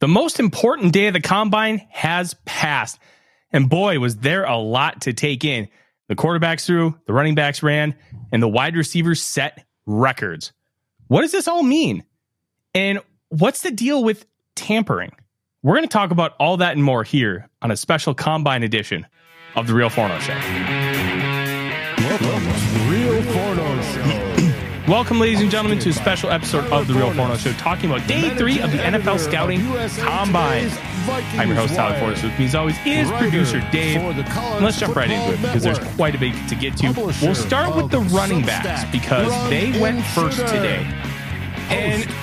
The most important day of the combine has passed. And boy, was there a lot to take in. The quarterbacks threw, the running backs ran, and the wide receivers set records. What does this all mean? And what's the deal with tampering? We're going to talk about all that and more here on a special combine edition of The Real Forno Show. Welcome Real Forno Show. Welcome, ladies and gentlemen, to a special episode of The Real Forno Show, talking about day three of the NFL Scouting Combine. I'm your host, Tyler Forness. With me, as always, is producer Dave. And let's jump right into it because there's quite a bit to get to. We'll start with the running backs because they went first today. And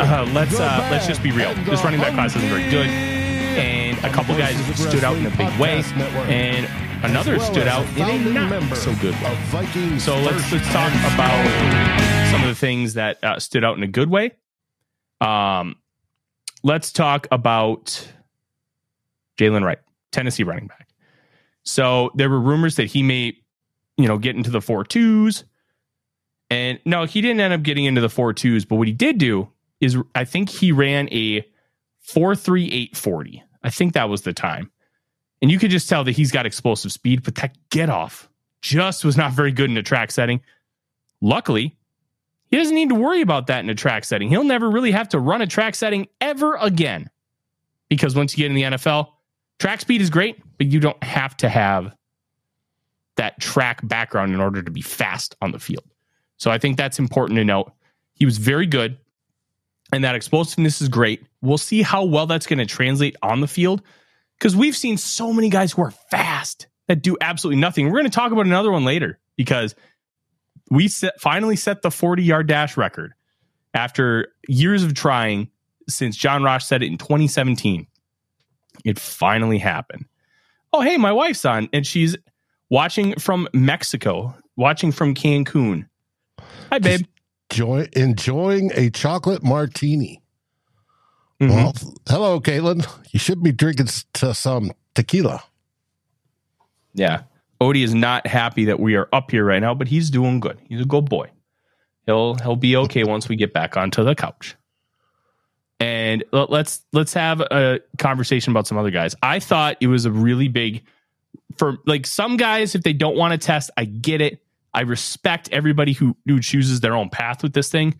uh, let's uh, let's just be real. This running back class isn't very good, and a couple guys stood out in a big way. And Another stood out in a not so good way. So let's let's talk about some of the things that uh, stood out in a good way. Um, let's talk about Jaylen Wright, Tennessee running back. So there were rumors that he may, you know, get into the four twos. And no, he didn't end up getting into the four twos, but what he did do is I think he ran a four three eight forty. I think that was the time. And you could just tell that he's got explosive speed, but that get off just was not very good in a track setting. Luckily, he doesn't need to worry about that in a track setting. He'll never really have to run a track setting ever again. Because once you get in the NFL, track speed is great, but you don't have to have that track background in order to be fast on the field. So I think that's important to note. He was very good, and that explosiveness is great. We'll see how well that's going to translate on the field because we've seen so many guys who are fast that do absolutely nothing. We're going to talk about another one later because we set, finally set the 40 yard dash record after years of trying since John Ross said it in 2017. It finally happened. Oh, hey, my wife's on, and she's watching from Mexico, watching from Cancun. Hi, babe. Joy, enjoying a chocolate martini. Mm-hmm. Well, hello, Caitlin. You should be drinking to some tequila. Yeah. Odie is not happy that we are up here right now, but he's doing good. He's a good boy. He'll he'll be okay once we get back onto the couch. And let's let's have a conversation about some other guys. I thought it was a really big for like some guys if they don't want to test, I get it. I respect everybody who who chooses their own path with this thing.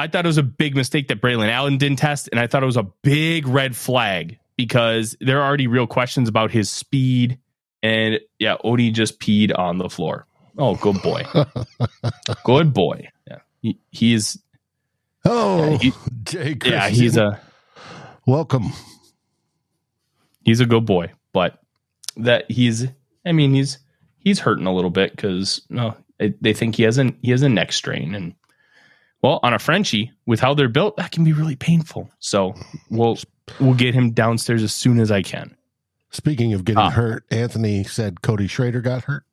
I thought it was a big mistake that Braelon Allen didn't test, and I thought it was a big red flag because there are already real questions about his speed. And yeah, Odie just peed on the floor. Oh, good boy. good boy. Yeah. He, he's Oh, yeah, he, Jay yeah, he's a welcome. He's a good boy, but that he's I mean, he's he's hurting a little bit cuz no, they think he has a he has a neck strain and well, on a Frenchie, with how they're built, that can be really painful. So we'll we'll get him downstairs as soon as I can. Speaking of getting uh, hurt, Anthony said Cody Schrader got hurt.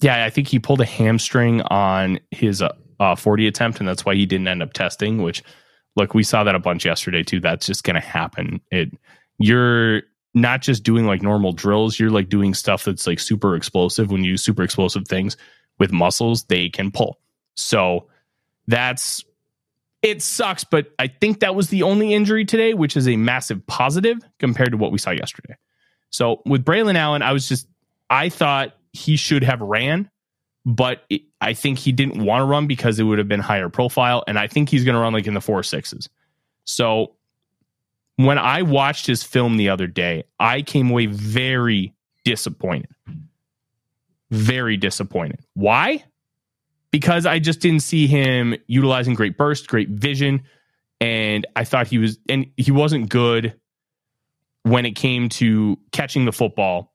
Yeah, I think he pulled a hamstring on his uh, uh, 40 attempt, and that's why he didn't end up testing, which look, we saw that a bunch yesterday too. That's just going to happen. It you're not just doing like normal drills, you're like doing stuff that's like super explosive. When you use super explosive things with muscles, they can pull. So that's it sucks, but I think that was the only injury today, which is a massive positive compared to what we saw yesterday. So with Braelon Allen, I was just I thought he should have ran, but it, I think he didn't want to run because it would have been higher profile, and I think he's going to run like in the four sixes. So when I watched his film the other day, I came away very disappointed. Very disappointed. Why? Because I just didn't see him utilizing great burst, great vision, and I thought he was and he wasn't good when it came to catching the football.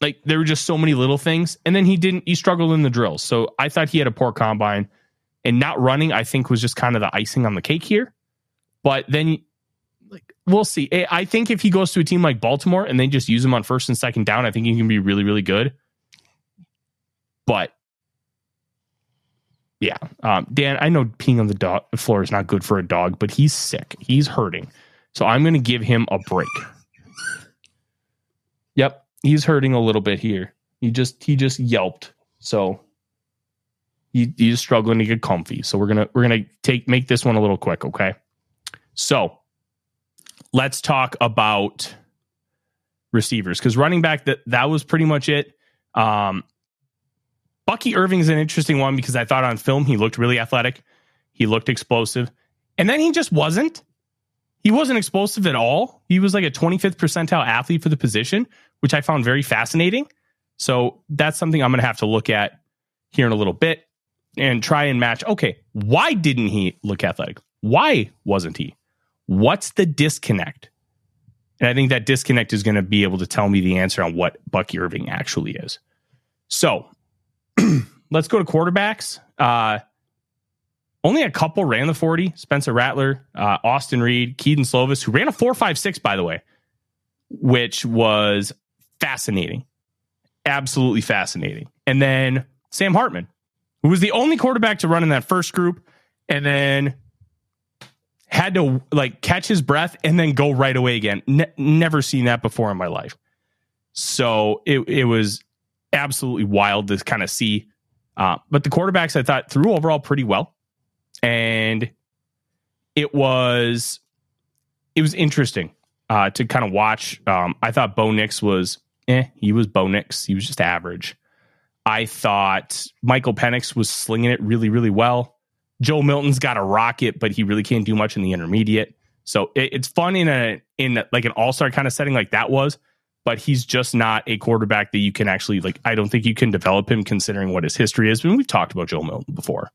Like there were just so many little things, and then he didn't. He struggled in the drills, so I thought he had a poor combine, and not running. I think was just kind of the icing on the cake here. But then like we'll see. I think if he goes to a team like Baltimore and they just use him on first and second down, I think he can be really, really good. But yeah, um, Dan, I know peeing on the dog, floor is not good for a dog, but he's sick. He's hurting, so I'm going to give him a break. Yep, he's hurting a little bit here. He just he just yelped, so he, he's struggling to get comfy. So we're gonna we're gonna take make this one a little quick, okay? So let's talk about receivers because running back that that was pretty much it. Um, Bucky Irving is an interesting one because I thought on film he looked really athletic, he looked explosive, and then he just wasn't. He wasn't explosive at all. He was like a 25th percentile athlete for the position, which I found very fascinating. So that's something I'm going to have to look at here in a little bit and try and match. Okay, why didn't he look athletic? Why wasn't he? What's the disconnect? And I think that disconnect is going to be able to tell me the answer on what Bucky Irving actually is. So let's go to quarterbacks. Uh, only a couple ran the 40. Spencer Rattler, uh, Austin Reed, Kedon Slovis, who ran a 4.56, by the way, which was fascinating. Absolutely fascinating. And then Sam Hartman, who was the only quarterback to run in that first group. And then had to like catch his breath and then go right away again. Ne- never seen that before in my life. So it it was absolutely wild to kind of see. Uh, but the quarterbacks I thought threw overall pretty well, and it was it was interesting uh, to kind of watch. Um, I thought Bo Nix was eh, he was Bo Nix. He was just average. I thought Michael Penix was slinging it really, really well. Joe Milton's got a rocket, but he really can't do much in the intermediate. So it, it's fun in a in like an all star kind of setting like that was, but he's just not a quarterback that you can actually like. I don't think you can develop him considering what his history is. I mean, we've talked about Joe Milton before,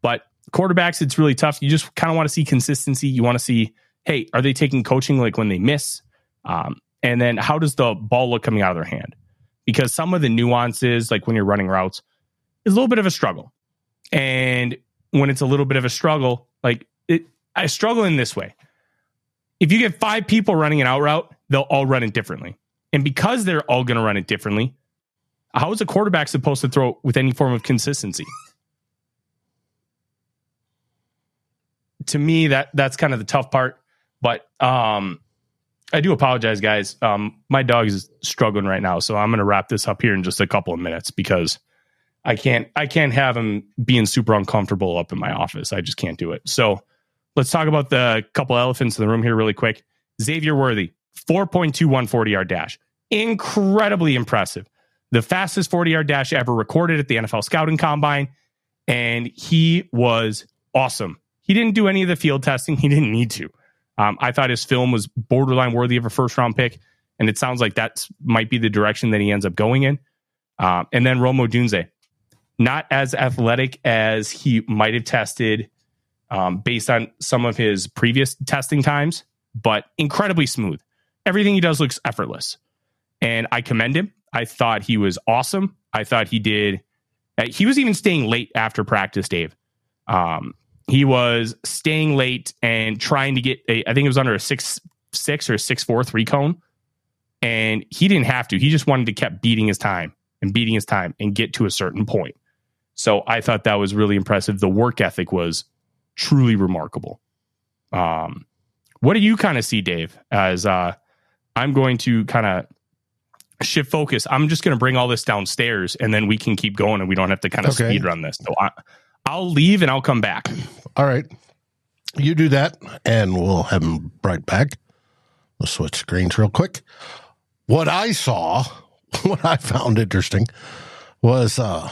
but quarterbacks, it's really tough. You just kind of want to see consistency. You want to see, hey, are they taking coaching like when they miss? Um, and then how does the ball look coming out of their hand? Because some of the nuances, like when you're running routes, is a little bit of a struggle. And when it's a little bit of a struggle, like it, I struggle in this way. If you get five people running an out route, they'll all run it differently. And because they're all going to run it differently, how is a quarterback supposed to throw with any form of consistency? To me, that that's kind of the tough part. But um, I do apologize, guys. Um, my dog is struggling right now, so I'm going to wrap this up here in just a couple of minutes because I can't I can't have him being super uncomfortable up in my office. I just can't do it. So let's talk about the couple elephants in the room here really quick. Xavier Worthy, 4.21 40 yard dash. Incredibly impressive. The fastest 40 yard dash ever recorded at the NFL Scouting Combine. And he was awesome. He didn't do any of the field testing. He didn't need to. Um, I thought his film was borderline worthy of a first round pick. And it sounds like that might be the direction that he ends up going in. Um, and then Rome Odunze, not as athletic as he might have tested um, based on some of his previous testing times, but incredibly smooth. Everything he does looks effortless. And I commend him. I thought he was awesome. I thought he did. Uh, he was even staying late after practice, Dave. Um, he was staying late and trying to get a, I think it was under a six six or six four three cone, and he didn't have to. He just wanted to keep beating his time and beating his time and get to a certain point. So I thought that was really impressive. The work ethic was truly remarkable. Um, what do you kind of see, Dave? As uh, I'm going to kind of shift focus. I'm just going to bring all this downstairs, and then we can keep going, and we don't have to kind of Okay. speed run this. So I, I'll leave, and I'll come back. All right. You do that, and we'll have him right back. We'll switch screens real quick. What I saw, what I found interesting, was uh,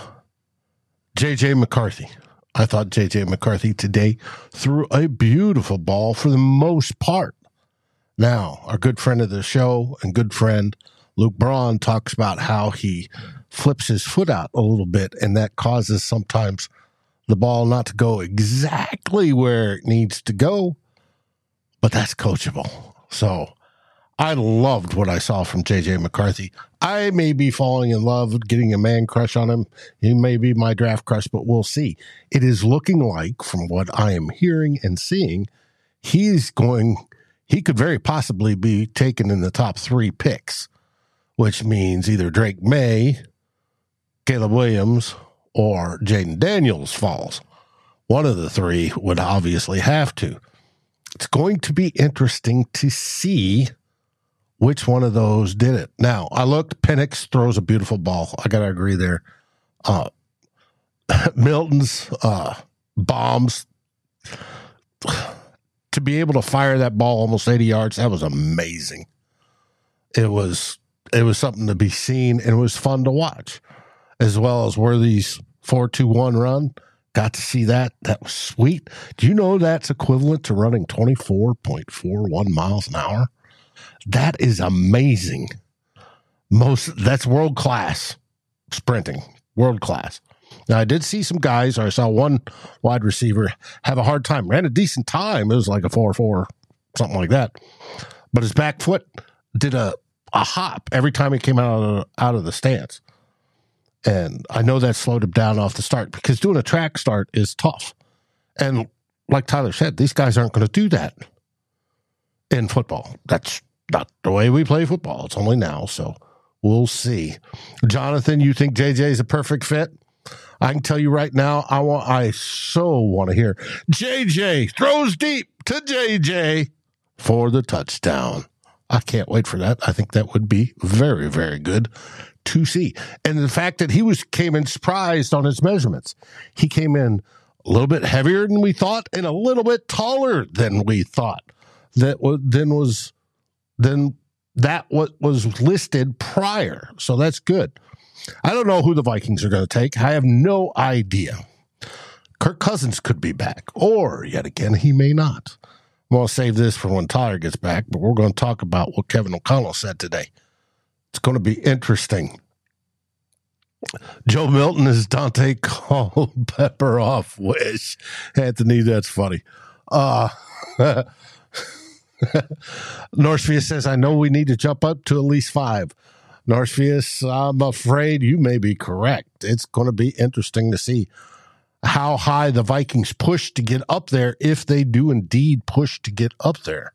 JJ McCarthy. I thought JJ McCarthy today threw a beautiful ball for the most part. Now, our good friend of the show and good friend Luke Braun talks about how he flips his foot out a little bit, and that causes sometimes the ball not to go exactly where it needs to go, but that's coachable. So I loved what I saw from JJ McCarthy. I may be falling in love, getting a man crush on him. He may be my draft crush, but we'll see. It is looking like, from what I am hearing and seeing, he's going, he could very possibly be taken in the top three picks, which means either Drake Maye, Caleb Williams, or Jayden Daniels falls. One of the three would obviously have to. It's going to be interesting to see which one of those did it. Now, I looked, Penix throws a beautiful ball. I got to agree there. Uh, Milton's uh, bombs, to be able to fire that ball almost 80 yards, that was amazing. It was it was something to be seen and it was fun to watch as well as Worthy's 421 run. Got to see that. That was sweet. Do you know that's equivalent to running 24.41 miles an hour? That is amazing. Most that's world class sprinting, world class. Now I did see some guys, or I saw one wide receiver have a hard time. Ran a decent time. It was like a four four, something like that. But his back foot did a a hop every time he came out of out of the stance. And I know that slowed him down off the start because doing a track start is tough. And like Tyler said, these guys aren't going to do that in football. That's not the way we play football. It's only now. So we'll see. Jonathan, you think JJ is a perfect fit? I can tell you right now, I want I so want to hear JJ throws deep to JJ for the touchdown. I can't wait for that. I think that would be very, very good to see. And the fact that he was came in surprised on his measurements. He came in a little bit heavier than we thought and a little bit taller than we thought. That was then was then that what was listed prior. So that's good. I don't know who the Vikings are going to take. I have no idea. Kirk Cousins could be back, or yet again, he may not. I'm going to save this for when Tyler gets back, but we're going to talk about what Kevin O'Connell said today. It's going to be interesting. Joe Milton is Dante Culpepper off wish. Anthony, that's funny. Uh, Northfield says, I know we need to jump up to at least five. Northfield, I'm afraid you may be correct. It's going to be interesting to see how high the Vikings push to get up there if they do indeed push to get up there.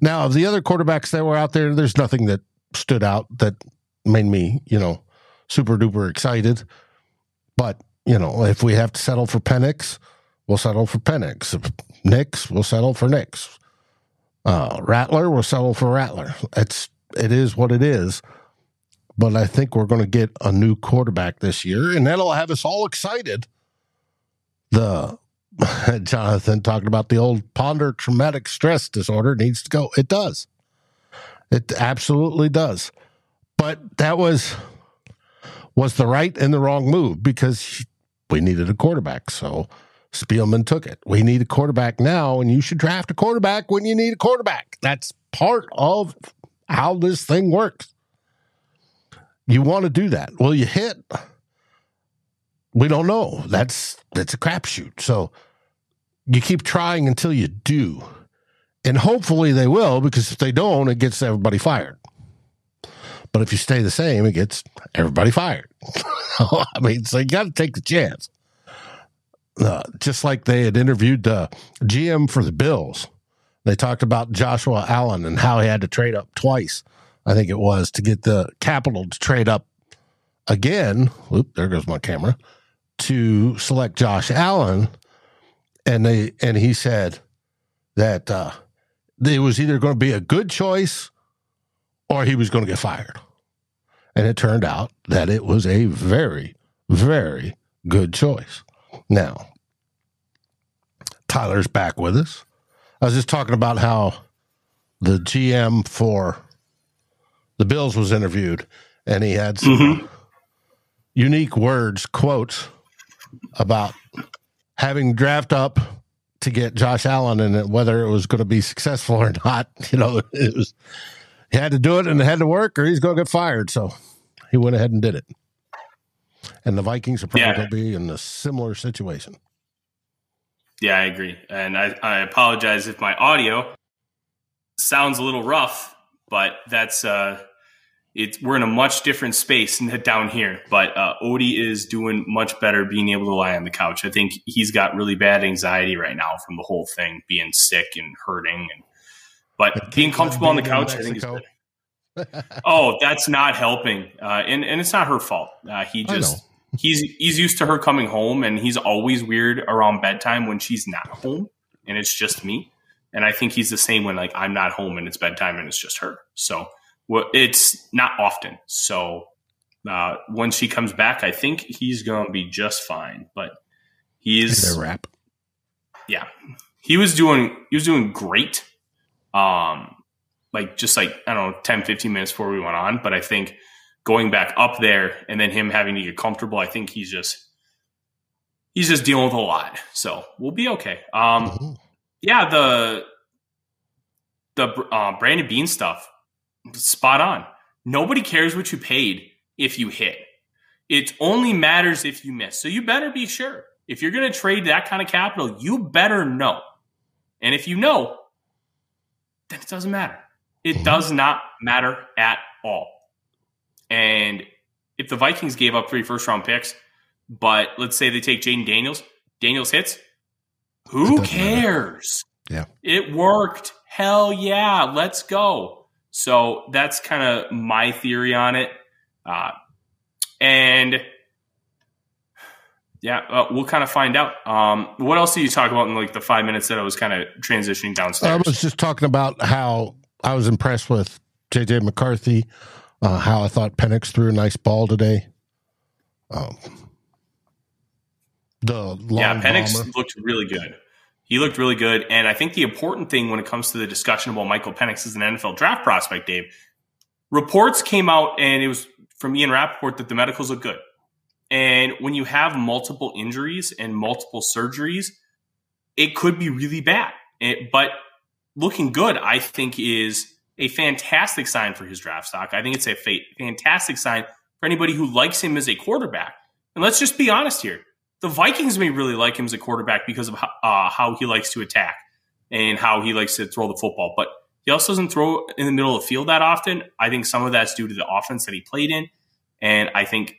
Now, of the other quarterbacks that were out there, there's nothing that stood out that made me, you know, super duper excited. But, you know, if we have to settle for Penix, we'll settle for Penix. Nix, we'll settle for Nix. Uh, Rattler, we'll settle for Rattler. It's it is what it is. But I think we're going to get a new quarterback this year, and that'll have us all excited. The Jonathan talking about the old ponder traumatic stress disorder needs to go. It does. It absolutely does. But that was was the right and the wrong move because we needed a quarterback. So Spielman took it. We need a quarterback now, and you should draft a quarterback when you need a quarterback. That's part of how this thing works. You want to do that. Will you hit? We don't know. That's that's a crapshoot. So you keep trying until you do. And hopefully they will, because if they don't, it gets everybody fired. But if you stay the same, it gets everybody fired. I mean, so you got to take the chance. Uh, just like they had interviewed the GM for the Bills, they talked about Joshua Allen and how he had to trade up twice, I think it was, to get the capital to trade up again. Oop, there goes my camera to select Josh Allen. And they and he said, that uh, it was either going to be a good choice or he was going to get fired. And it turned out that it was a very, very good choice. Now, Tyler's back with us. I was just talking about how the GM for the Bills was interviewed and he had some mm-hmm. unique words, quotes about having draft up to get Josh Allen and whether it was going to be successful or not. You know, it was he had to do it and it had to work, or he's going to get fired. So he went ahead and did it. And the Vikings are probably yeah. going to be in a similar situation. Yeah, I agree, and I, I apologize if my audio sounds a little rough, but that's uh, it's we're in a much different space down here. But uh, Odie is doing much better being able to lie on the couch. I think he's got really bad anxiety right now from the whole thing, being sick and hurting, and but being comfortable on the couch, I think is good. oh, that's not helping, uh, and and it's not her fault. Uh, he just he's he's used to her coming home, and he's always weird around bedtime when she's not home, and it's just me. And I think he's the same when like I'm not home and it's bedtime and it's just her. So well, it's not often. So uh, when she comes back, I think he's going to be just fine. But he's a wrap. Yeah, he was doing he was doing great. Um, like just like I don't know, 10, 15 minutes before we went on. But I think going back up there and then him having to get comfortable, I think he's just he's just dealing with a lot. So we'll be okay. Um, mm-hmm. yeah, the the uh, Brandon Beane stuff spot on. Nobody cares what you paid if you hit. It only matters if you miss. So you better be sure. If you're going to trade that kind of capital, you better know. And if you know, then it doesn't matter. It mm-hmm. does not matter at all. And if the Vikings gave up three first round picks, but let's say they take Jayden Daniels, Daniels hits, who cares? Matter. Yeah. It worked. Hell yeah. Let's go. So that's kind of my theory on it. Uh, and yeah, uh, we'll kind of find out. Um, what else did you talk about in like the five minutes that I was kind of transitioning downstairs? I was just talking about how I was impressed with JJ McCarthy, uh, how I thought Penix threw a nice ball today. Um, the yeah, Penix bomber. looked really good. He looked really good. And I think the important thing when it comes to the discussion about Michael Penix as an NFL draft prospect, Dave, reports came out and it was from Ian Rapoport that the medicals look good. And when you have multiple injuries and multiple surgeries, it could be really bad. It, but looking good, I think, is a fantastic sign for his draft stock. I think it's a fantastic sign for anybody who likes him as a quarterback. And let's just be honest here the Vikings may really like him as a quarterback because of how, uh, how he likes to attack and how he likes to throw the football. But he also doesn't throw in the middle of the field that often. I think some of that's due to the offense that he played in. And I think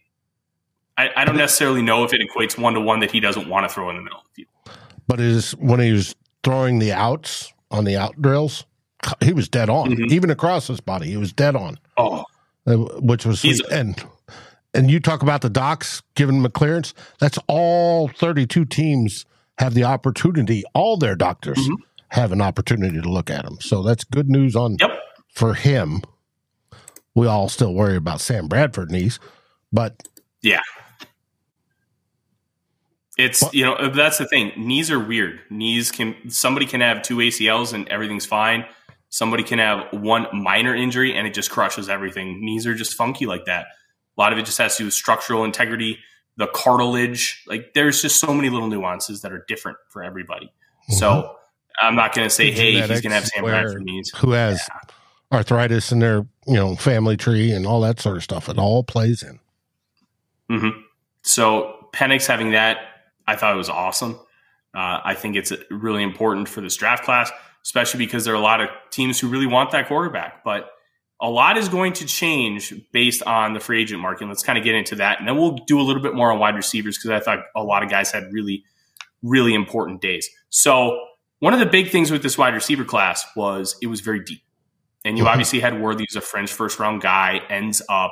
I, I don't necessarily know if it equates one to one that he doesn't want to throw in the middle of the field. But is when he was throwing the outs on the out drills, he was dead on. Mm-hmm. Even across his body, he was dead on. Oh, uh, which was He's, and and you talk about the docs giving them a clearance. That's all 32 teams have the opportunity. All their doctors mm-hmm. have an opportunity to look at them. So that's good news on yep. for him. We all still worry about Sam Bradford knees, but yeah, it's you know that's the thing. Knees are weird. Knees can somebody can have two ACLs and everything's fine. Somebody can have one minor injury and it just crushes everything. Knees are just funky like that. A lot of it just has to do with structural integrity, the cartilage. Like there's just so many little nuances that are different for everybody. Mm-hmm. So I'm not going to say, hey, he's going to have Sam Bradford knees. Who has yeah. arthritis in their you know family tree and all that sort of stuff. It all plays in. Mm-hmm. So Penix having that, I thought it was awesome. Uh, I think it's really important for this draft class, especially because there are a lot of teams who really want that quarterback. But a lot is going to change based on the free agent market. Let's kind of get into that. And then we'll do a little bit more on wide receivers because I thought a lot of guys had really, really important days. So, one of the big things with this wide receiver class was it was very deep. And you mm-hmm. obviously had Worthy as a French first round guy, ends up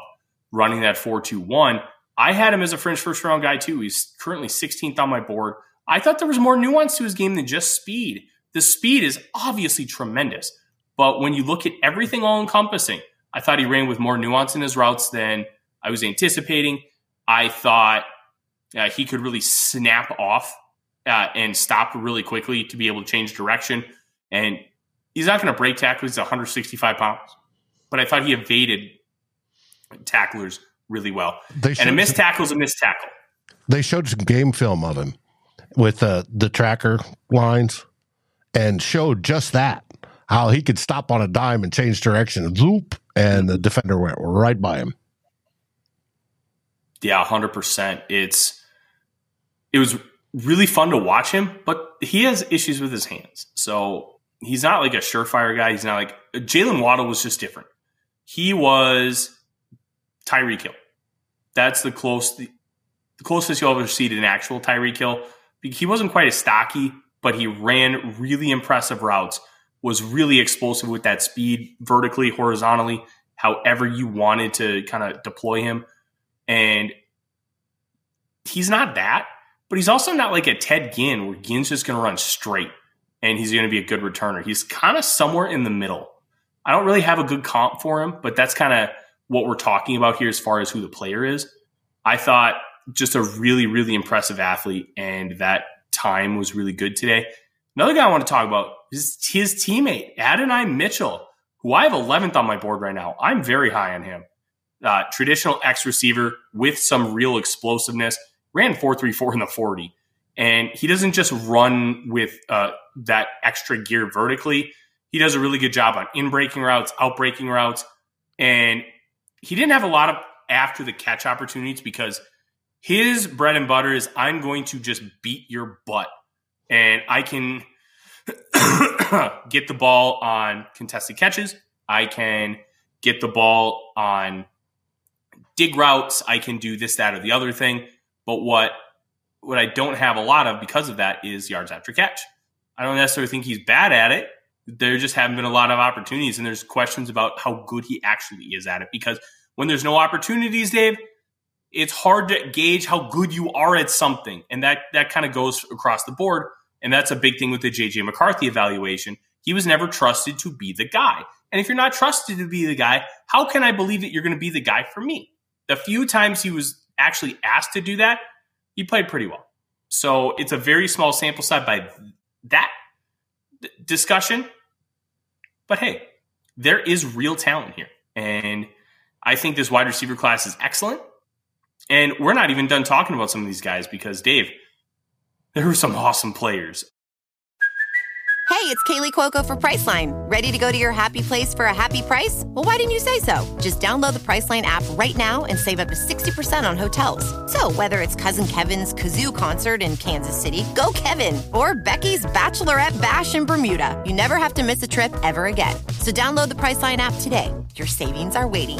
running that 4 2 1. I had him as a French first round guy too. He's currently 16th on my board. I thought there was more nuance to his game than just speed. The speed is obviously tremendous. But when you look at everything all encompassing, I thought he ran with more nuance in his routes than I was anticipating. I thought uh, he could really snap off uh, and stop really quickly to be able to change direction. And he's not going to break tackles. He's 165 pounds. But I thought he evaded tacklers really well. and a missed tackle is a missed tackle. They showed some game film of him with uh, the tracker lines and showed just that how he could stop on a dime and change direction zoop, and the defender went right by him. Yeah, hundred percent. It's it was really fun to watch him, but he has issues with his hands. So he's not like a surefire guy. He's not like Jaylen Waddle was just different. He was Tyreek Hill. That's the close the, the closest you'll ever see to an actual Tyreek Hill. He wasn't quite as stocky, but he ran really impressive routes. Was really explosive with that speed, vertically, horizontally, however you wanted to kind of deploy him. And he's not that, but he's also not like a Ted Ginn where Ginn's just going to run straight and he's going to be a good returner. He's kind of somewhere in the middle. I don't really have a good comp for him, but that's kind of what we're talking about here as far as who the player is. I thought just a really, really impressive athlete, and that time was really good today. Another guy I want to talk about is his teammate, Adonai Mitchell, who I have 11th on my board right now. I'm very high on him. Uh, traditional X receiver with some real explosiveness, ran 4.34 in the 40. And he doesn't just run with uh, that extra gear vertically. He does a really good job on in breaking routes, out breaking routes. And he didn't have a lot of after the catch opportunities because his bread and butter is I'm going to just beat your butt. And I can get the ball on contested catches. I can get the ball on dig routes. I can do this, that, or the other thing. But what what I don't have a lot of because of that is yards after catch. I don't necessarily think he's bad at it. There just haven't been a lot of opportunities, and there's questions about how good he actually is at it. Because when there's no opportunities, Dave, it's hard to gauge how good you are at something, and that that kind of goes across the board. And that's a big thing with the JJ McCarthy evaluation. He was never trusted to be the guy. And if you're not trusted to be the guy, how can I believe that you're going to be the guy for me? The few times he was actually asked to do that, he played pretty well. So it's a very small sample size by that discussion. But hey, there is real talent here. And I think this wide receiver class is excellent. And we're not even done talking about some of these guys because, Dave, there were some awesome players. Hey, it's Kaley Cuoco for Priceline. Ready to go to your happy place for a happy price? Well, why didn't you say so? Just download the Priceline app right now and save up to 60% on hotels. So, whether it's Cousin Kevin's Kazoo concert in Kansas City, go Kevin, or Becky's Bachelorette Bash in Bermuda, you never have to miss a trip ever again. So, download the Priceline app today. Your savings are waiting.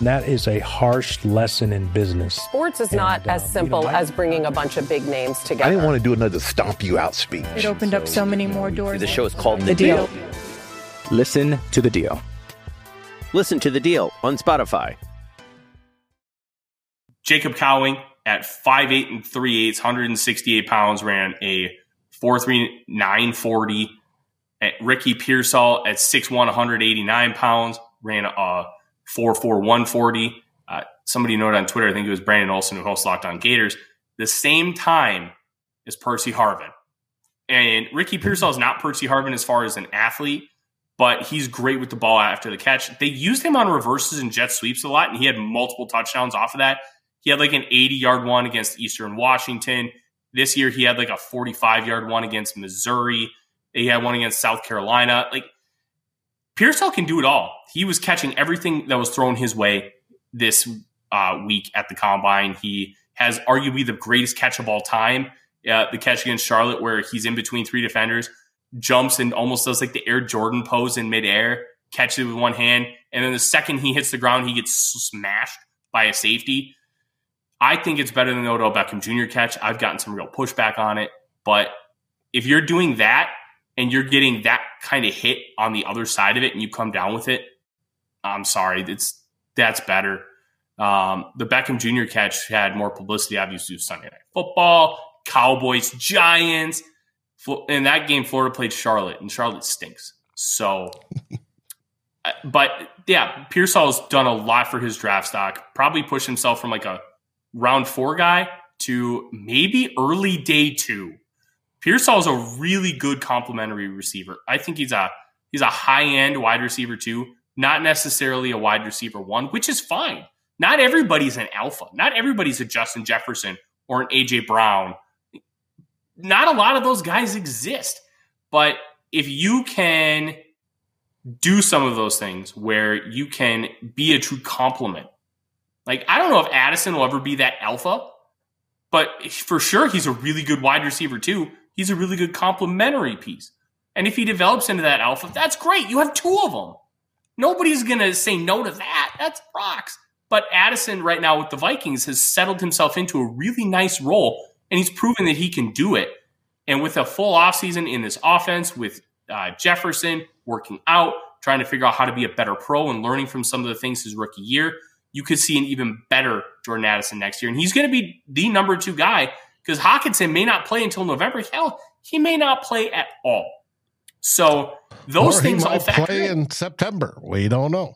That is a harsh lesson in business. Sports is not And, uh, as simple you know, I- as bringing a bunch of big names together. I didn't want to do another stomp you out speech. It opened up so many more doors. The show is called The, The deal. Deal. Listen to the deal. Listen to The Deal on Spotify. Jacob Cowing at 5'8 and 3 eighths, 168 pounds, ran a 4.3940. At Ricky Pearsall at 6'1, 189 pounds, ran a 4'4, Uh, somebody noted on Twitter, I think it was Brandon Olson who hosts Locked On Gators, the same time as Percy Harvin. And Ricky Pearsall is not Percy Harvin as far as an athlete, but he's great with the ball after the catch. They used him on reverses and jet sweeps a lot, and he had multiple touchdowns off of that. He had like an 80 yard one against Eastern Washington. This year, he had like a 45 yard one against Missouri. He had one against South Carolina. Like Pearsall can do it all. He was catching everything that was thrown his way this uh, week at the combine. He has arguably the greatest catch of all time. Uh, the catch against Charlotte, where he's in between three defenders, jumps and almost does like the Air Jordan pose in midair, catches it with one hand, and then the second he hits the ground, he gets smashed by a safety. I think it's better than the Odell Beckham Jr. catch. I've gotten some real pushback on it, but if you're doing that and you're getting that kind of hit on the other side of it and you come down with it, I'm sorry, it's that's better. Um, the Beckham Jr. catch had more publicity, obviously, Sunday Night Football, Cowboys, Giants. In that game, Florida played Charlotte, and Charlotte stinks. So, uh, but yeah, Pearsall's done a lot for his draft stock. Probably pushed himself from like a round four guy to maybe early day two. Pearsall is a really good complementary receiver. I think he's a he's a high end wide receiver too, not necessarily a wide receiver one, which is fine. Not everybody's an alpha. Not everybody's a Justin Jefferson or an AJ Brown. Not a lot of those guys exist. But if you can do some of those things where you can be a true complement, like I don't know if Addison will ever be that alpha, but for sure he's a really good wide receiver too. He's a really good complementary piece. And if he develops into that alpha, that's great. You have two of them. Nobody's going to say no to that. That's rocks. But Addison, right now with the Vikings, has settled himself into a really nice role, and he's proven that he can do it. And with a full offseason in this offense, with uh, Jefferson working out, trying to figure out how to be a better pro and learning from some of the things his rookie year, you could see an even better Jordan Addison next year. And he's going to be the number two guy because Hockenson may not play until November. Hell, he may not play at all. So those or things all play in. in September. We don't know.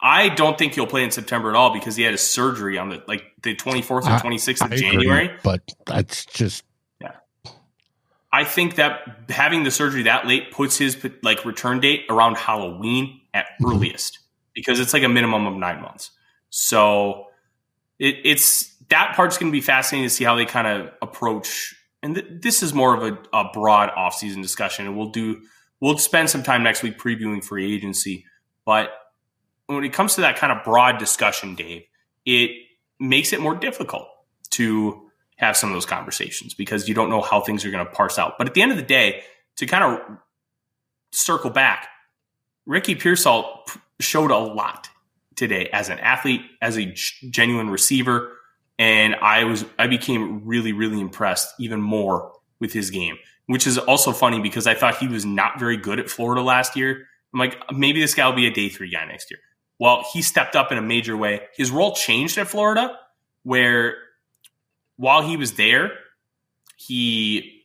I don't think he'll play in September at all because he had a surgery on the like the 24th or 26th of I January. Agree, but that's just yeah. I think that having the surgery that late puts his like return date around Halloween at mm-hmm. earliest because it's like a minimum of nine months. So it, it's that part's going to be fascinating to see how they kind of approach. And th- this is more of a, a broad offseason discussion, and we'll do we'll spend some time next week previewing free agency, but when it comes to that kind of broad discussion, Dave, it makes it more difficult to have some of those conversations because you don't know how things are going to parse out. But at the end of the day, to kind of circle back, Ricky Pearsall showed a lot today as an athlete, as a genuine receiver, and I was I became really really impressed even more with his game, which is also funny because I thought he was not very good at Florida last year. I'm like maybe this guy will be a day 3 guy next year. Well, he stepped up in a major way. His role changed at Florida, where while he was there, he.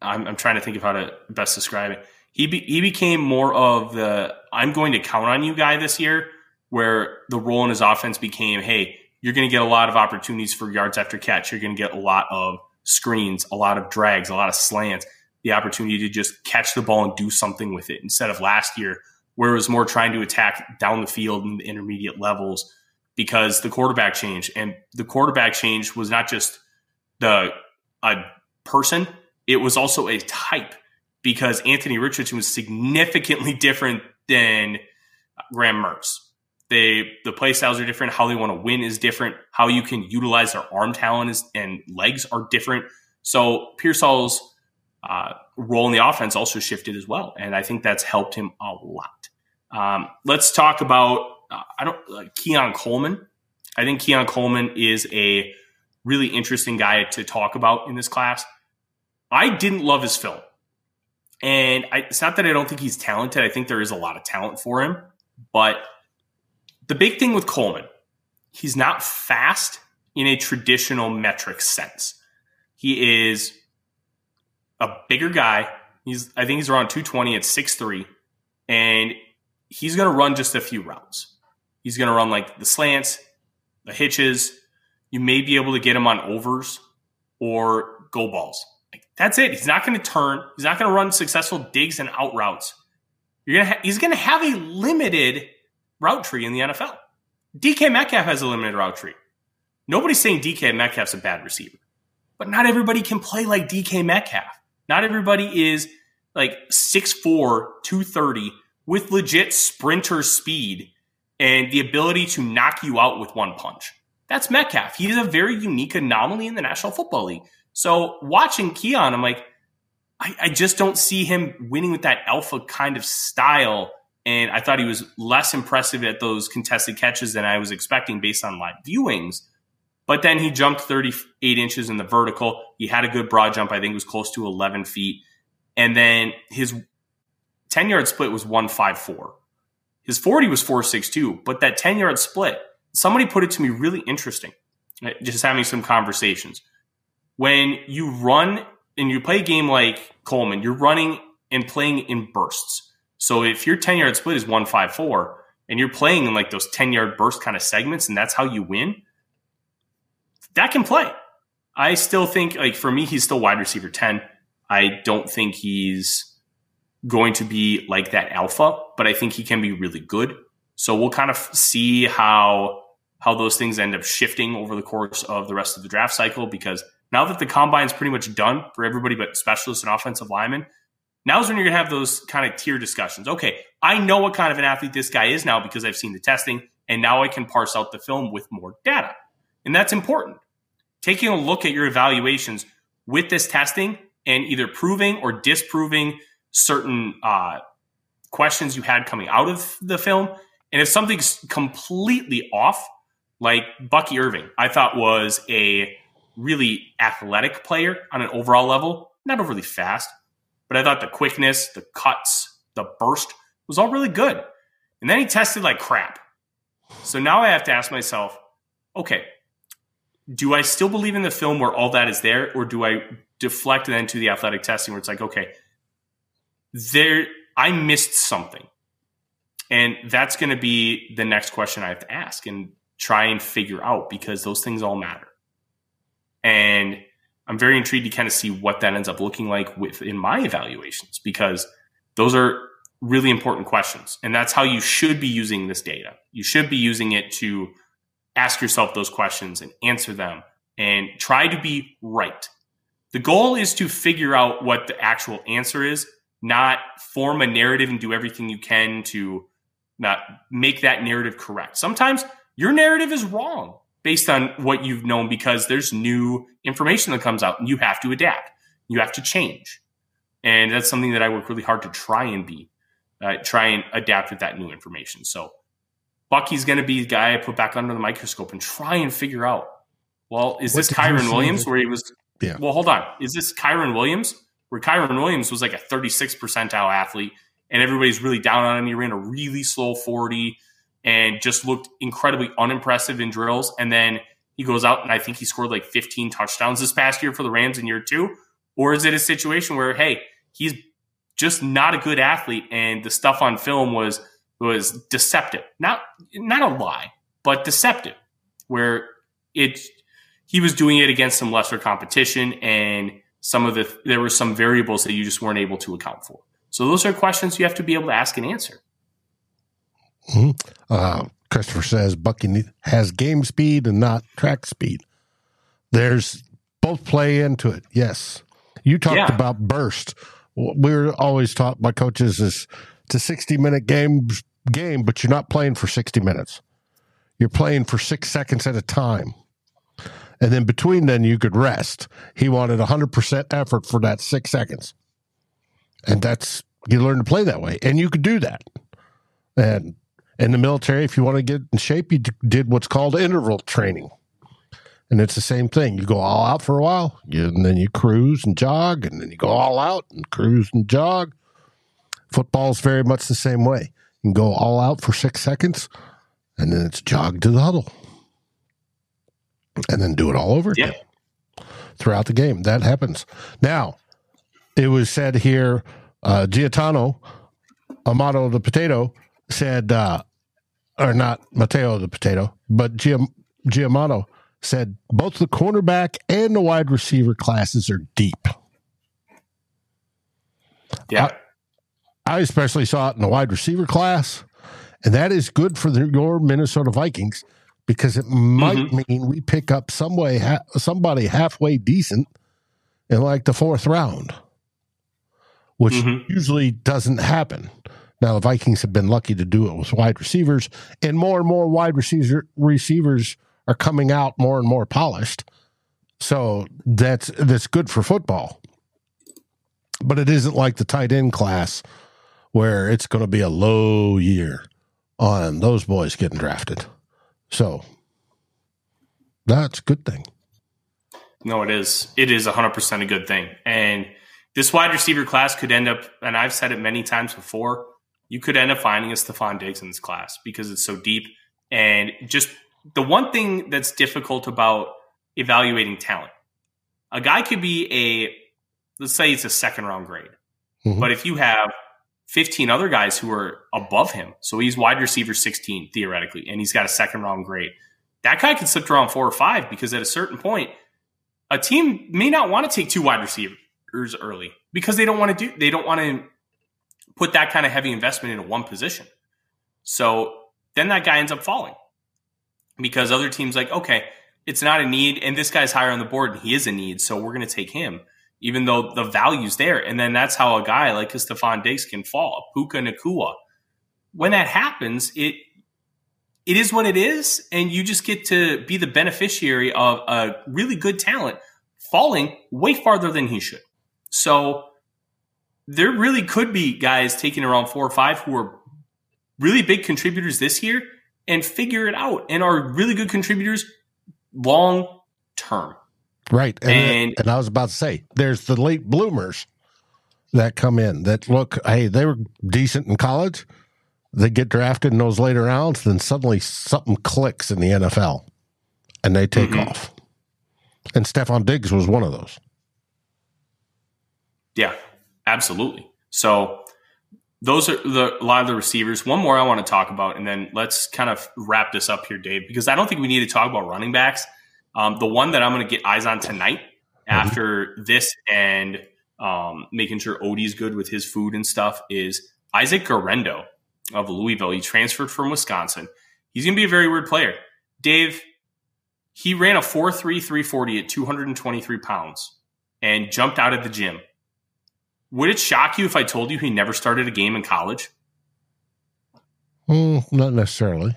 I'm, I'm trying to think of how to best describe it. He be, he became more of the I'm going to count on you guy this year, where the role in his offense became, hey, you're going to get a lot of opportunities for yards after catch. You're going to get a lot of screens, a lot of drags, a lot of slants, the opportunity to just catch the ball and do something with it instead of last year where it was more trying to attack down the field in the intermediate levels because the quarterback change and the quarterback change was not just the a person, it was also a type because Anthony Richardson was significantly different than Graham Mertz. They the play styles are different. How they want to win is different. How you can utilize their arm talent is, and legs are different. So Pearsall's uh, role in the offense also shifted as well, and I think that's helped him a lot. Um, let's talk about uh, I don't uh, Keon Coleman. I think Keon Coleman is a really interesting guy to talk about in this class. I didn't love his film, and I, it's not that I don't think he's talented. I think there is a lot of talent for him, but the big thing with Coleman, he's not fast in a traditional metric sense. He is a bigger guy. He's I think he's around 220 at 6'3. And he's going to run just a few routes. He's going to run like the slants, the hitches. You may be able to get him on overs or go balls. Like, that's it. He's not going to turn. He's not going to run successful digs and out routes. You're gonna ha- he's going to have a limited route tree in the NFL. DK Metcalf has a limited route tree. Nobody's saying DK Metcalf's a bad receiver, but not everybody can play like DK Metcalf. Not everybody is like 6'4, 230 with legit sprinter speed and the ability to knock you out with one punch. That's Metcalf. He's a very unique anomaly in the National Football League. So watching Keon, I'm like, I, I just don't see him winning with that alpha kind of style and I thought he was less impressive at those contested catches than I was expecting based on live viewings. But then he jumped 38 inches in the vertical. He had a good broad jump. I think it was close to 11 feet. And then his 10 yard split was 154. His 40 was 462. But that 10 yard split, somebody put it to me really interesting, uh, just having some conversations. When you run and you play a game like Coleman, you're running and playing in bursts. So if your 10 yard split is 154 and you're playing in like those 10 yard burst kind of segments and that's how you win, that can play. I still think, like, for me, he's still wide receiver 10. I don't think he's going to be like that alpha, but I think he can be really good. So we'll kind of see how how those things end up shifting over the course of the rest of the draft cycle because now that the combine's pretty much done for everybody but specialists and offensive linemen, now's when you're going to have those kind of tier discussions. Okay, I know what kind of an athlete this guy is now because I've seen the testing, and now I can parse out the film with more data. And that's important. Taking a look at your evaluations with this testing and either proving or disproving certain uh, questions you had coming out of the film. And if something's completely off, like Bucky Irving, I thought was a really athletic player on an overall level, not overly fast, but I thought the quickness, the cuts, the burst was all really good. And then he tested like crap. So now I have to ask myself, okay, do I still believe in the film where all that is there, or do I deflect then to the athletic testing where it's like, okay, there I missed something. And that's going to be the next question I have to ask and try and figure out because those things all matter. And I'm very intrigued to kind of see what that ends up looking like within my evaluations because those are really important questions. And that's how you should be using this data. You should be using it to ask yourself those questions and answer them and try to be right. The goal is to figure out what the actual answer is, not form a narrative and do everything you can to not make that narrative correct. Sometimes your narrative is wrong based on what you've known because there's new information that comes out and you have to adapt. You have to change. And that's something that I work really hard to try and be, uh, try and adapt with that new information. So Bucky's going to be the guy I put back under the microscope and try and figure out. Well, is what this Kyren Williams where he was? Yeah. Well, hold on. Is this Kyren Williams where Kyren Williams was like a 36 percentile athlete and everybody's really down on him? He ran a really slow 40 and just looked incredibly unimpressive in drills. And then he goes out and I think he scored like 15 touchdowns this past year for the Rams in year two. Or is it a situation where, hey, he's just not a good athlete and the stuff on film was was deceptive. Not not a lie, but deceptive, where it he was doing it against some lesser competition and some of the there were some variables that you just weren't able to account for. So those are questions you have to be able to ask and answer. Mm-hmm. Uh, Christopher says Bucky has game speed and not track speed. There's both play into it. Yes, you talked yeah. about burst. We're always taught by coaches is it's a 60 minute game game, but you're not playing for 60 minutes. You're playing for six seconds at a time. And then between then, you could rest. He wanted 100% effort for that six seconds. And that's, you learn to play that way. And you could do that. And in the military, if you want to get in shape, you did what's called interval training. And it's the same thing. You go all out for a while, you, and then you cruise and jog, and then you go all out and cruise and jog. Football is very much the same way. You can go all out for six seconds, and then it's jog to the huddle, and then do it all over again yeah. throughout the game. That happens. Now, it was said here, uh, Giatano, Amato of the potato, said, uh, or not Mateo the potato, but Giam- Giamano said both the cornerback and the wide receiver classes are deep. Yeah. I especially saw it in the wide receiver class, and that is good for the, your Minnesota Vikings because it might mm-hmm. mean we pick up some way ha- somebody halfway decent in like the fourth round, which mm-hmm. usually doesn't happen. Now the Vikings have been lucky to do it with wide receivers, and more and more wide receiver receivers are coming out more and more polished. So that's that's good for football. But it isn't like the tight end class where it's going to be a low year on those boys getting drafted. So that's a good thing. No, it is. It is 100% a good thing. And this wide receiver class could end up, and I've said it many times before, you could end up finding a Stefon Diggs in this class because it's so deep. And just the one thing that's difficult about evaluating talent, a guy could be a, let's say it's a second round grade. Mm-hmm. But if you have 15 other guys who are above him, so he's wide receiver 16 theoretically, and he's got a second round grade, that guy could slip around four or five because at a certain point, a team may not want to take two wide receivers early because they don't want to do they don't want to put that kind of heavy investment into one position. So then that guy ends up falling because other teams like okay, it's not a need, and this guy's higher on the board, and he is a need, so we're going to take him, even though the value's there. And then that's how a guy like a Stefon Diggs can fall, Puka Nacua. When that happens, it it is what it is, and you just get to be the beneficiary of a really good talent falling way farther than he should. So there really could be guys taking around four or five who are really big contributors this year and figure it out and are really good contributors long term. Right. And, and, and I was about to say, there's the late bloomers that come in that look, hey, they were decent in college they get drafted in those later rounds, then suddenly something clicks in the NFL and they take mm-hmm. off. And Stefon Diggs was one of those. Yeah, absolutely. So those are the a lot of the receivers. One more I want to talk about, and then let's kind of wrap this up here, Dave, because I don't think we need to talk about running backs. Um, the one that I'm going to get eyes on tonight mm-hmm. after this and um, making sure Odie's good with his food and stuff is Isaac Guerendo of Louisville. He transferred from Wisconsin. He's going to be a very weird player. Dave, he ran a 4.3 340 at 223 pounds and jumped out of the gym. Would it shock you if I told you he never started a game in college? Mm, not necessarily.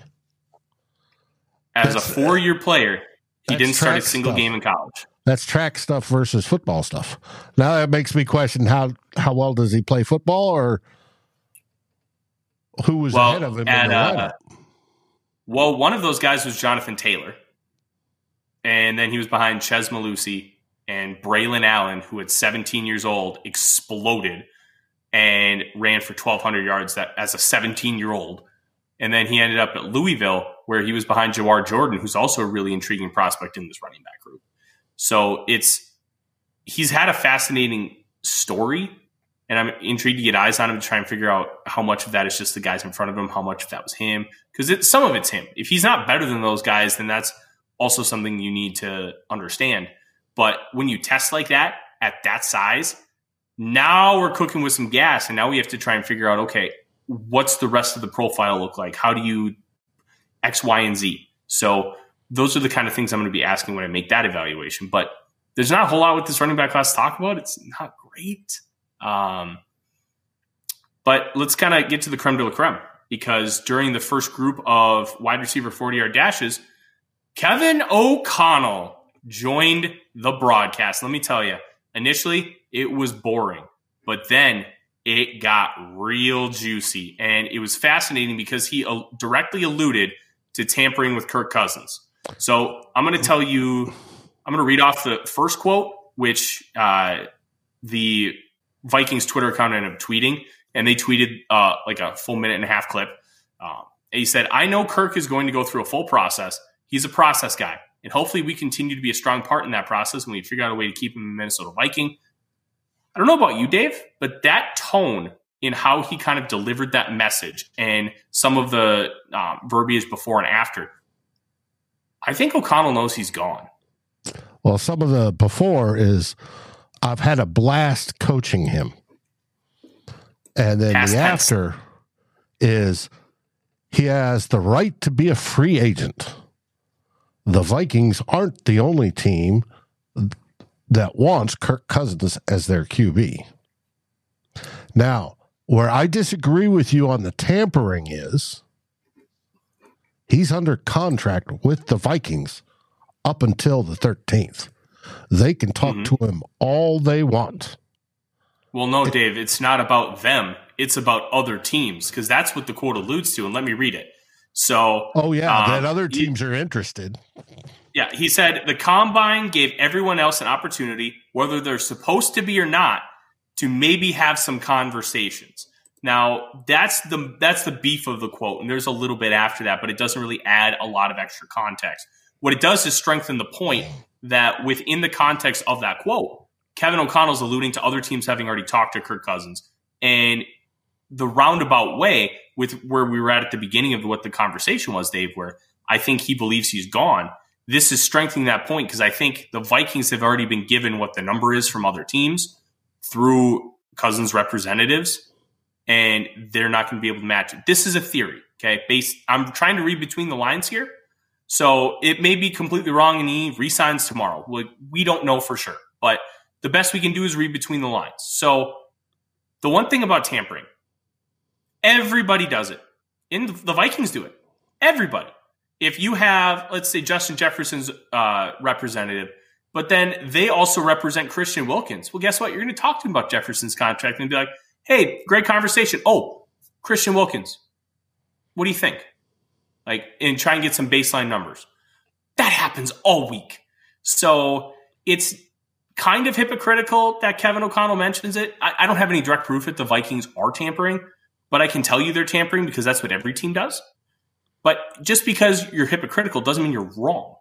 As that's, a four year player, he didn't start a single stuff. game in college. That's track stuff versus football stuff. Now that makes me question how how well does he play football or who was well, ahead of him at, in the uh, Well, one of those guys was Jonathan Taylor. And then he was behind Chez Mellusi and Braelon Allen, who at 17 years old exploded and ran for 1,200 yards that as a 17 year old. And then he ended up at Louisville, where he was behind Jawhar Jordan, who's also a really intriguing prospect in this running back group. So it's he's had a fascinating story and I'm intrigued to get eyes on him to try and figure out how much of that is just the guys in front of him, how much of that was him, because some of it's him. If he's not better than those guys, then that's also something you need to understand. But when you test like that at that size, now we're cooking with some gas, and now we have to try and figure out okay, what's the rest of the profile look like? How do you X, Y, and Z? So those are the kind of things I'm going to be asking when I make that evaluation. But there's not a whole lot with this running back class to talk about. It's not great. Um, but let's kind of get to the creme de la creme because during the first group of wide receiver 40 yard dashes, Kevin O'Connell joined the broadcast. Let me tell you, initially it was boring, but then it got real juicy. And it was fascinating because he directly alluded to tampering with Kirk Cousins. So I'm going to tell you, I'm going to read off the first quote, which uh, the Vikings Twitter account ended up tweeting, and they tweeted uh, like a full minute and a half clip. Um, he said, I know Kirk is going to go through a full process. He's a process guy. And hopefully we continue to be a strong part in that process when we figure out a way to keep him a Minnesota Viking. I don't know about you, Dave, but that tone in how he kind of delivered that message and some of the um, verbiage before and after, I think O'Connell knows he's gone. Well, some of the before is I've had a blast coaching him. And then Past the tense. after is he has the right to be a free agent. The Vikings aren't the only team that wants Kirk Cousins as their QB. Now, where I disagree with you on the tampering is he's under contract with the Vikings up until the 13th. They can talk mm-hmm. to him all they want. Well, no, Dave, it's not about them. it's about other teams because that's what the quote alludes to. And let me read it. So, oh yeah, um, that other teams he, are interested. Yeah, he said the combine gave everyone else an opportunity, whether they're supposed to be or not, to maybe have some conversations. Now, that's the that's the beef of the quote, and there's a little bit after that, but it doesn't really add a lot of extra context. What it does is strengthen the point that within the context of that quote, Kevin O'Connell's alluding to other teams having already talked to Kirk Cousins, and the roundabout way with where we were at at the beginning of what the conversation was, Dave, where I think he believes he's gone. This is strengthening that point because I think the Vikings have already been given what the number is from other teams through Cousins representatives, and they're not going to be able to match it. This is a theory, okay? Based, I'm trying to read between the lines here, so it may be completely wrong, and he resigns tomorrow. We don't know for sure, but the best we can do is read between the lines. So the one thing about tampering, everybody does it. In the, the Vikings do it. Everybody. If you have, let's say, Justin Jefferson's uh, representative, but then they also represent Christian Wilkins. Well, guess what? You're going to talk to him about Jefferson's contract and be like, hey, great conversation. Oh, Christian Wilkins, what do you think? Like, and try and get some baseline numbers. That happens all week. So it's kind of hypocritical that Kevin O'Connell mentions it. I, I, don't have any direct proof that the Vikings are tampering, but I can tell you they're tampering because that's what every team does. But just because you're hypocritical doesn't mean you're wrong.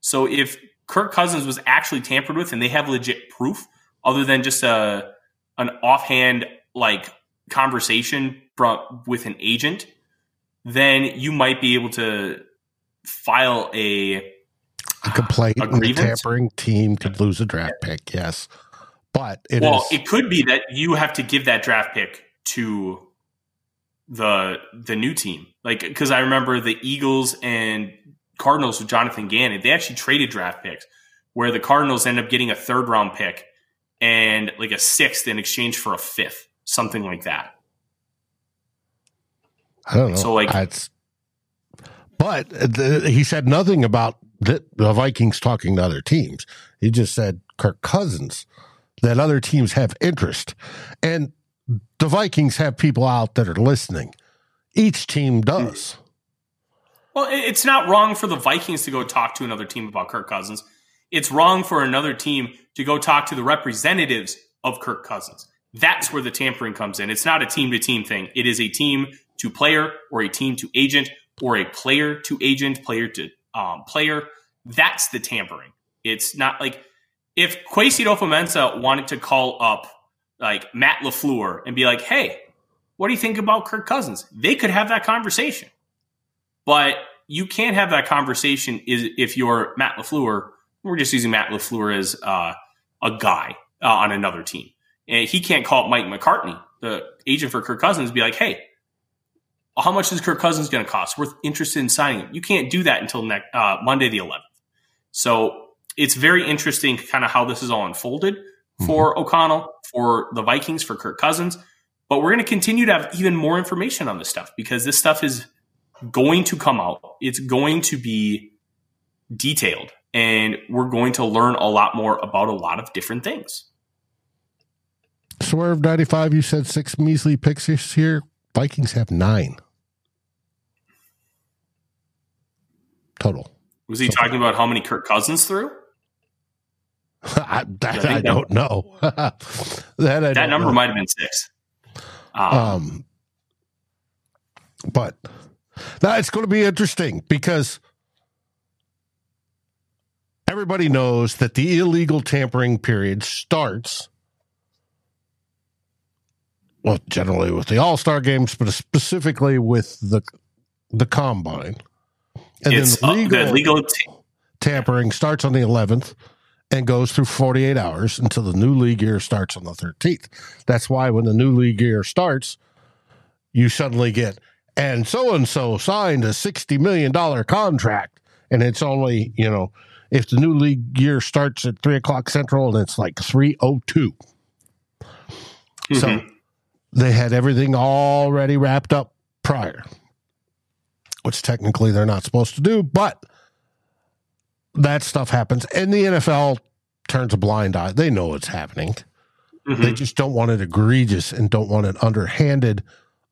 So if Kirk Cousins was actually tampered with and they have legit proof other than just a an offhand like conversation with an agent, then you might be able to file a a complaint a the tampering team could lose a draft pick. Yes, but it well, is, it could be that you have to give that draft pick to the the new team. Like because I remember the Eagles and Cardinals with Jonathan Gannon, they actually traded draft picks where the Cardinals end up getting a third round pick and like a sixth in exchange for a fifth, something like that. I don't know. So like, it's, but the, he said nothing about the, the Vikings talking to other teams. He just said Kirk Cousins that other teams have interest, and the Vikings have people out that are listening. Each team does. Well, it's not wrong for the Vikings to go talk to another team about Kirk Cousins. It's wrong for another team to go talk to the representatives of Kirk Cousins. That's where the tampering comes in. It's not a team to team thing. It is a team to player or a team to agent or a player to agent, player to um, player. That's the tampering. It's not like if Kwesi Adofo-Mensah wanted to call up like Matt LaFleur and be like, hey, what do you think about Kirk Cousins? They could have that conversation. But you can't have that conversation if you're Matt LaFleur. We're just using Matt LaFleur as uh, a guy uh, on another team. And he can't call up Mike McCartney, the agent for Kirk Cousins, be like, hey, how much is Kirk Cousins going to cost? We're interested in signing him. You can't do that until next uh, Monday the 11th. So it's very interesting, kind of how this is all unfolded for mm-hmm. O'Connell, for the Vikings, for Kirk Cousins. But we're going to continue to have even more information on this stuff because this stuff is going to come out. It's going to be detailed, and we're going to learn a lot more about a lot of different things. Swerve 95, you said six measly picks this year. Vikings have nine. total. Was he so, talking about how many Kirk Cousins threw? I, that, I, I don't know. that I that number know. might have been six. Um, um, but that's going to be interesting because everybody knows that the illegal tampering period starts well generally with the all-star games but specifically with the the combine and it's then legal, legal t- tampering starts on the 11th and goes through 48 hours until the new league year starts on the 13th. That's why when the new league year starts, you suddenly get, and so and so signed a $60 million contract. And it's only, you know, if the new league year starts at three o'clock central and it's like 302. Mm-hmm. So they had everything already wrapped up prior which technically they're not supposed to do, but that stuff happens. And the NFL turns a blind eye. They know it's happening. Mm-hmm. They just don't want it egregious and don't want it underhanded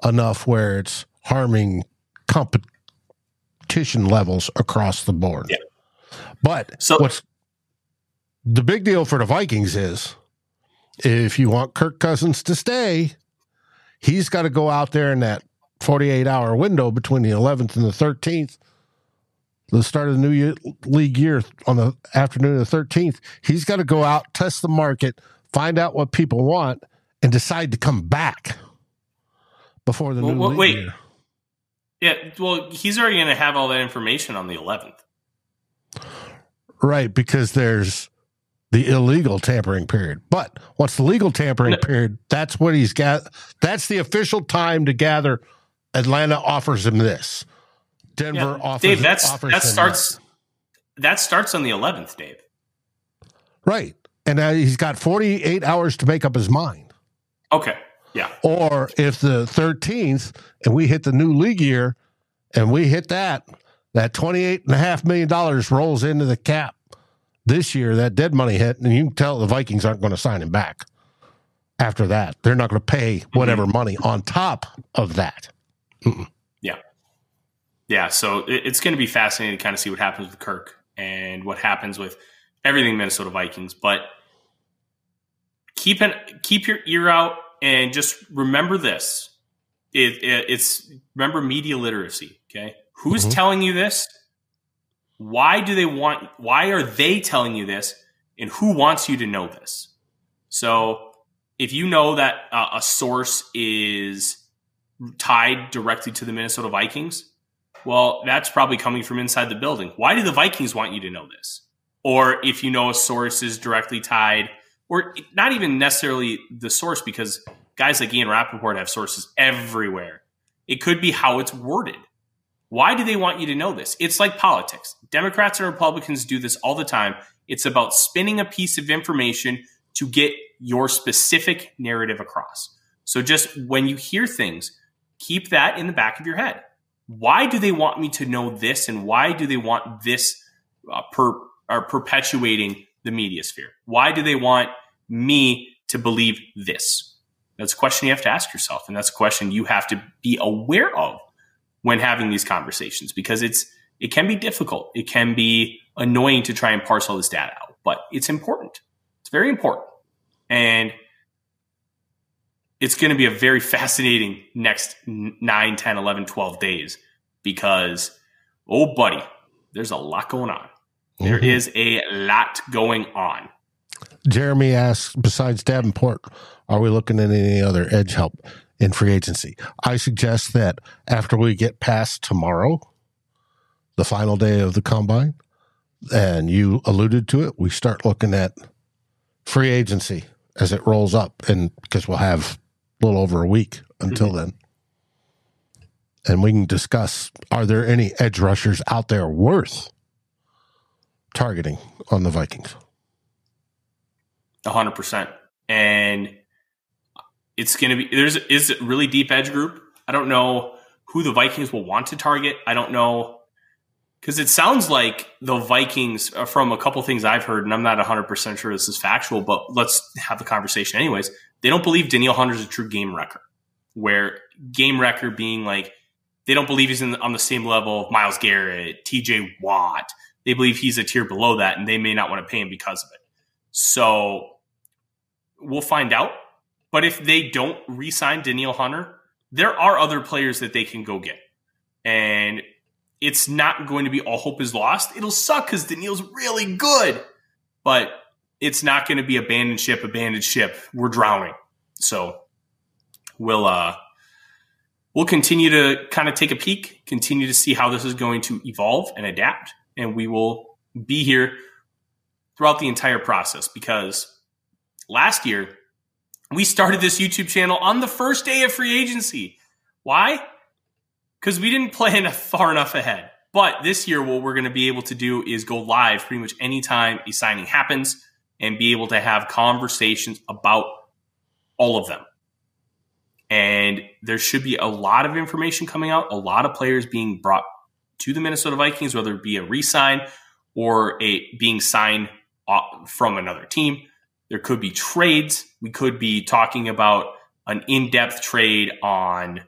enough where it's harming competition levels across the board. Yeah. But so, what's the big deal for the Vikings is if you want Kirk Cousins to stay, he's got to go out there in that 48 hour window between the 11th and the 13th, the start of the new year, league year on the afternoon of the 13th. He's got to go out, test the market, find out what people want, and decide to come back before the well, new well, league wait. year. Yeah, well, he's already going to have all that information on the 11th. Right, because there's the illegal tampering period. But what's the legal tampering no. period? That's what he's got. That's the official time to gather. Atlanta offers him this. Denver yeah. offers. Dave, that's offers that starts. That. that starts on the 11th, Dave. Right, and uh, he's got 48 hours to make up his mind. Okay. Yeah. Or if the 13th and we hit the new league year and we hit that, that $28.5 million rolls into the cap this year, that dead money hit, and you can tell the Vikings aren't going to sign him back after that. They're not going to pay whatever mm-hmm. money on top of that. Mm-mm. Yeah. So it's going to be fascinating to kind of see what happens with Kirk and what happens with everything Minnesota Vikings. But keep an, keep your ear out and just remember this. It, it, it's remember media literacy. Okay. Who's mm-hmm. telling you this? Why do they want, why are they telling you this? And who wants you to know this? So if you know that uh, a source is tied directly to the Minnesota Vikings, well, that's probably coming from inside the building. Why do the Vikings want you to know this? Or if you know a source is directly tied, or not even necessarily the source, because guys like Ian Rapoport have sources everywhere. It could be how it's worded. Why do they want you to know this? It's like politics. Democrats and Republicans do this all the time. It's about spinning a piece of information to get your specific narrative across. So just when you hear things, keep that in the back of your head. Why do they want me to know this and why do they want this uh, per, or perpetuating the media sphere? Why do they want me to believe this? That's a question you have to ask yourself. And that's a question you have to be aware of when having these conversations because it's it can be difficult. It can be annoying to try and parse all this data out, but it's important. It's very important. And it's going to be a very fascinating next 9, 10, 11, 12 days because, oh, buddy, there's a lot going on. Mm-hmm. There is a lot going on. Jeremy asks, besides Davenport, are we looking at any other edge help? in free agency. I suggest that after we get past tomorrow, the final day of the combine, and you alluded to it, we start looking at free agency as it rolls up, and because we'll have little over a week until mm-hmm. then. And we can discuss are there any edge rushers out there worth targeting on the Vikings? 100%. And it's going to be there's is a really deep edge group. I don't know who the Vikings will want to target. I don't know because it sounds like the Vikings, uh, from a couple things I've heard, and I'm not 100 percent sure this is factual, but let's have the conversation anyways. They don't believe Danielle Hunter is a true game wrecker, where game wrecker being like they don't believe he's in, on the same level of Myles Garrett, T.J. Watt. They believe he's a tier below that, and they may not want to pay him because of it. So we'll find out but if they don't re-sign Danielle Hunter, there are other players that they can go get. And it's not going to be all hope is lost. It'll suck because Danielle's really good, but it's not going to be abandoned ship, abandoned ship. We're drowning. So we'll uh we'll continue to kind of take a peek, continue to see how this is going to evolve and adapt, and we will be here throughout the entire process because last year we started this YouTube channel on the first day of free agency. Why? Because we didn't plan far enough ahead. But this year, what we're going to be able to do is go live pretty much anytime a signing happens and be able to have conversations about all of them. And there should be a lot of information coming out, a lot of players being brought to the Minnesota Vikings, whether it be a re sign or a being signed from another team There could be trades. We could be talking about an in depth trade on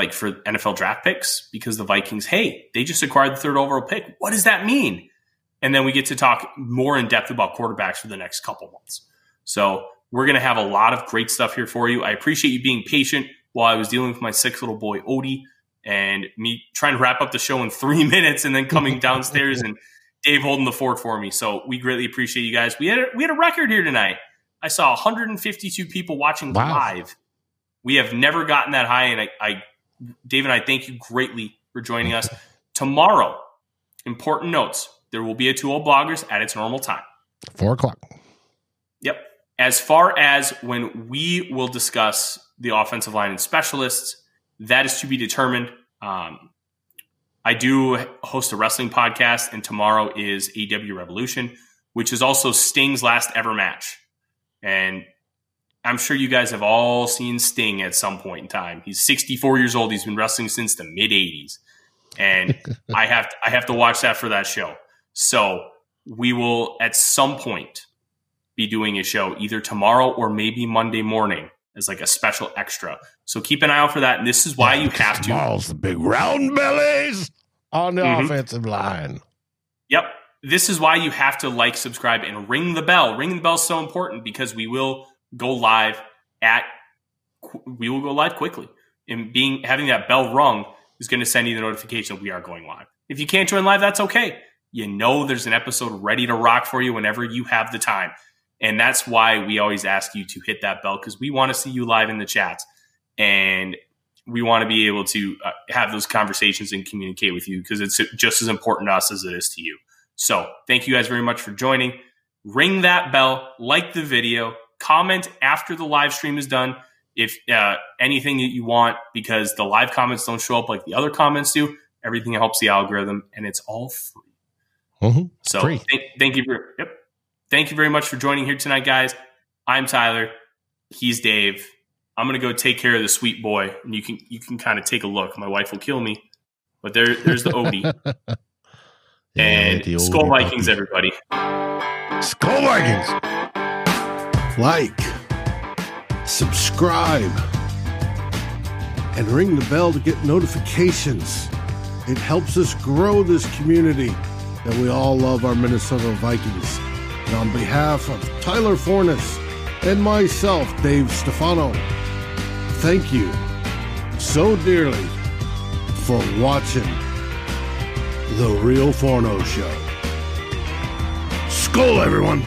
like for NFL draft picks because the Vikings, hey, they just acquired the third overall pick. What does that mean? And then we get to talk more in depth about quarterbacks for the next couple months. So we're going to have a lot of great stuff here for you. I appreciate you being patient while I was dealing with my sick little boy, Odie, and me trying to wrap up the show in three minutes and then coming downstairs and Dave holding the fort for me. So we greatly appreciate you guys. We had a, we had a record here tonight. I saw 152 people watching wow. live. We have never gotten that high, and I, I, Dave and I thank you greatly for joining us. Tomorrow, important notes: there will be a two bloggers at its normal time, four o'clock. Yep. As far as when we will discuss the offensive line and specialists, that is to be determined. Um, I do host a wrestling podcast, and tomorrow is AEW Revolution, which is also Sting's last ever match. And I'm sure you guys have all seen Sting at some point in time. He's 64 years old. He's been wrestling since the mid 80s, and I have to, I have to watch that for that show. So we will at some point be doing a show either tomorrow or maybe Monday morning as like a special extra. So keep an eye out for that. And this is why yeah, you have to. Balls, the big round bellies on the mm-hmm. offensive line. Yep. This is why you have to like, subscribe, and ring the bell. Ring the bell is so important because we will go live at we will go live quickly. And being having that bell rung is going to send you the notification that we are going live. If you can't join live, that's okay. You know there's an episode ready to rock for you whenever you have the time. And that's why we always ask you to hit that bell because we want to see you live in the chats. And we want to be able to uh, have those conversations and communicate with you because it's just as important to us as it is to you. So thank you guys very much for joining. Ring that bell, like the video, comment after the live stream is done if uh, anything that you want because the live comments don't show up like the other comments do. Everything helps the algorithm and it's all free. Mm-hmm. So free. Th- thank you for yep. Thank you very much for joining here tonight, guys. I'm Tyler. He's Dave. I'm gonna go take care of the sweet boy, and you can you can kind of take a look. My wife will kill me, but there there's the Odie. yeah, and the Skol Vikings, puppy. everybody. Skol Vikings. Like, subscribe, and ring the bell to get notifications. It helps us grow this community that we all love our Minnesota Vikings. And on behalf of Tyler Forness and myself, Dave Stefano, thank you so dearly for watching The Real Forno Show. Skol, everyone!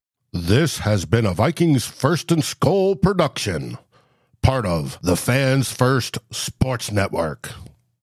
This has been a Vikings First and Skol production, part of the Fans First Sports Network.